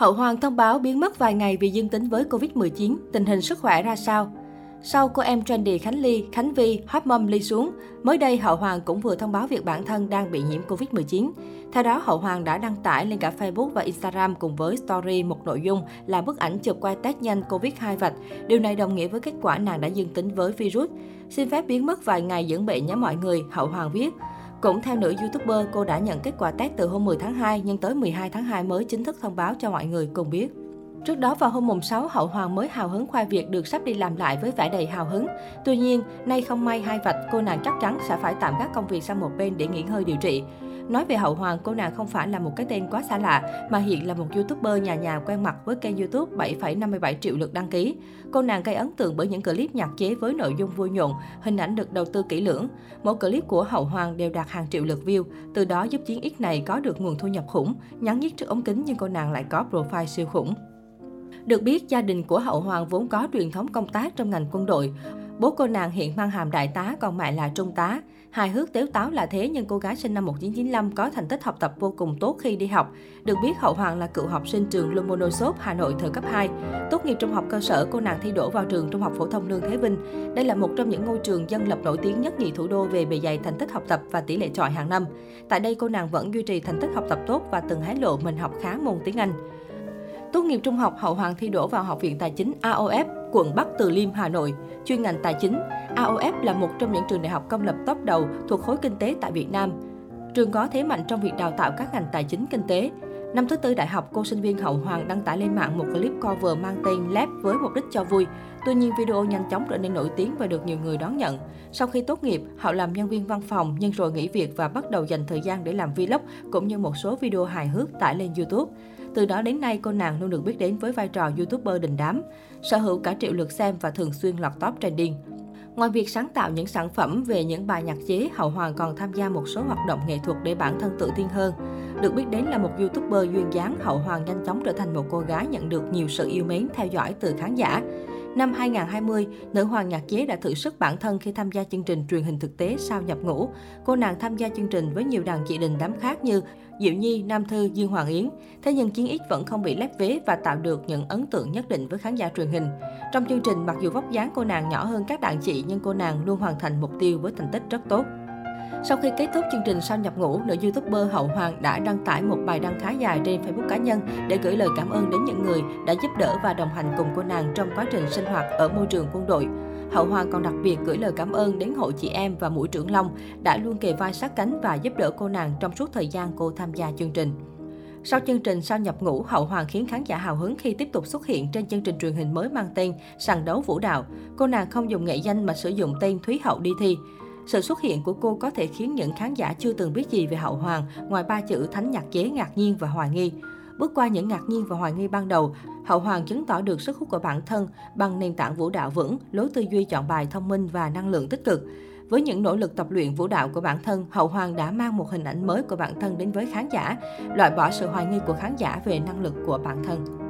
Hậu Hoàng thông báo biến mất vài ngày vì dương tính với Covid-19, tình hình sức khỏe ra sao? Sau cô em trendy Khánh Ly, Khánh Vi, hot mom ly xuống, mới đây Hậu Hoàng cũng vừa thông báo việc bản thân đang bị nhiễm Covid-19. Theo đó, Hậu Hoàng đã đăng tải lên cả Facebook và Instagram cùng với story một nội dung là bức ảnh chụp quay test nhanh Covid-2 vạch. Điều này đồng nghĩa với kết quả nàng đã dương tính với virus. Xin phép biến mất vài ngày dưỡng bệnh nhé mọi người, Hậu Hoàng viết. Cũng theo nữ YouTuber, cô đã nhận kết quả test từ hôm 10 tháng 2, nhưng tới 12 tháng 2 mới chính thức thông báo cho mọi người cùng biết. Trước đó vào hôm mùng 6, Hậu Hoàng mới hào hứng khoe việc được sắp đi làm lại với vẻ đầy hào hứng. Tuy nhiên, nay không may hai vạch, cô nàng chắc chắn sẽ phải tạm gác công việc sang một bên để nghỉ ngơi điều trị. Nói về Hậu Hoàng, cô nàng không phải là một cái tên quá xa lạ, mà hiện là một YouTuber nhà nhà quen mặt với kênh YouTube 7,57 triệu lượt đăng ký. Cô nàng gây ấn tượng bởi những clip nhạc chế với nội dung vui nhộn, hình ảnh được đầu tư kỹ lưỡng. Mỗi clip của Hậu Hoàng đều đạt hàng triệu lượt view, từ đó giúp chiến X này có được nguồn thu nhập khủng. Nhắn nhít trước ống kính nhưng cô nàng lại có profile siêu khủng. Được biết, gia đình của Hậu Hoàng vốn có truyền thống công tác trong ngành quân đội. Bố cô nàng hiện mang hàm đại tá, còn mẹ là trung tá. Hài hước tếu táo là thế nhưng cô gái sinh năm 1995 có thành tích học tập vô cùng tốt khi đi học. Được biết Hậu Hoàng là cựu học sinh trường Lomonosov, Hà Nội thời cấp 2. Tốt nghiệp trung học cơ sở, cô nàng thi đỗ vào trường Trung học phổ thông Lương Thế Vinh. Đây là một trong những ngôi trường dân lập nổi tiếng nhất nhì thủ đô về bề dày thành tích học tập và tỷ lệ chọi hàng năm. Tại đây cô nàng vẫn duy trì thành tích học tập tốt và từng hé lộ mình học khá môn tiếng Anh. Tốt nghiệp trung học, Hậu Hoàng thi đỗ vào Học viện Tài chính AOF, quận Bắc Từ Liêm, Hà Nội, chuyên ngành tài chính. AOF là một trong những trường đại học công lập top đầu thuộc khối kinh tế tại Việt Nam. Trường có thế mạnh trong việc đào tạo các ngành tài chính kinh tế. Năm thứ tư đại học, cô sinh viên Hậu Hoàng đăng tải lên mạng một clip cover mang tên Lab với mục đích cho vui. Tuy nhiên, video nhanh chóng trở nên nổi tiếng và được nhiều người đón nhận. Sau khi tốt nghiệp, Hậu làm nhân viên văn phòng nhưng rồi nghỉ việc và bắt đầu dành thời gian để làm vlog cũng như một số video hài hước tải lên YouTube. Từ đó đến nay, cô nàng luôn được biết đến với vai trò YouTuber đình đám, sở hữu cả triệu lượt xem và thường xuyên lọt top trending. Ngoài việc sáng tạo những sản phẩm về những bài nhạc chế, Hậu Hoàng còn tham gia một số hoạt động nghệ thuật để bản thân tự tin hơn. Được biết đến là một YouTuber duyên dáng, Hậu Hoàng nhanh chóng trở thành một cô gái nhận được nhiều sự yêu mến, theo dõi từ khán giả. Năm 2020, nữ hoàng nhạc chế đã thử sức bản thân khi tham gia chương trình truyền hình thực tế sau nhập ngũ. Cô nàng tham gia chương trình với nhiều đàn chị đình đám khác như Diệu Nhi, Nam Thư, Dương Hoàng Yến. Thế nhưng Chiến X vẫn không bị lép vế và tạo được những ấn tượng nhất định với khán giả truyền hình. Trong chương trình, mặc dù vóc dáng cô nàng nhỏ hơn các đàn chị nhưng cô nàng luôn hoàn thành mục tiêu với thành tích rất tốt. Sau khi kết thúc chương trình sau nhập ngũ, nữ youtuber Hậu Hoàng đã đăng tải một bài đăng khá dài trên Facebook cá nhân để gửi lời cảm ơn đến những người đã giúp đỡ và đồng hành cùng cô nàng trong quá trình sinh hoạt ở môi trường quân đội. Hậu Hoàng còn đặc biệt gửi lời cảm ơn đến hội chị em và mũi trưởng Long đã luôn kề vai sát cánh và giúp đỡ cô nàng trong suốt thời gian cô tham gia chương trình. Sau chương trình sau nhập ngũ, Hậu Hoàng khiến khán giả hào hứng khi tiếp tục xuất hiện trên chương trình truyền hình mới mang tên Sàn đấu vũ đạo. Cô nàng không dùng nghệ danh mà sử dụng tên Thúy Hậu đi thi. Sự xuất hiện của cô có thể khiến những khán giả chưa từng biết gì về Hậu Hoàng, ngoài ba chữ thánh nhạc chế ngạc nhiên và hoài nghi. Bước qua những ngạc nhiên và hoài nghi ban đầu, Hậu Hoàng chứng tỏ được sức hút của bản thân bằng nền tảng vũ đạo vững, lối tư duy chọn bài thông minh và năng lượng tích cực. Với những nỗ lực tập luyện vũ đạo của bản thân, Hậu Hoàng đã mang một hình ảnh mới của bản thân đến với khán giả, loại bỏ sự hoài nghi của khán giả về năng lực của bản thân.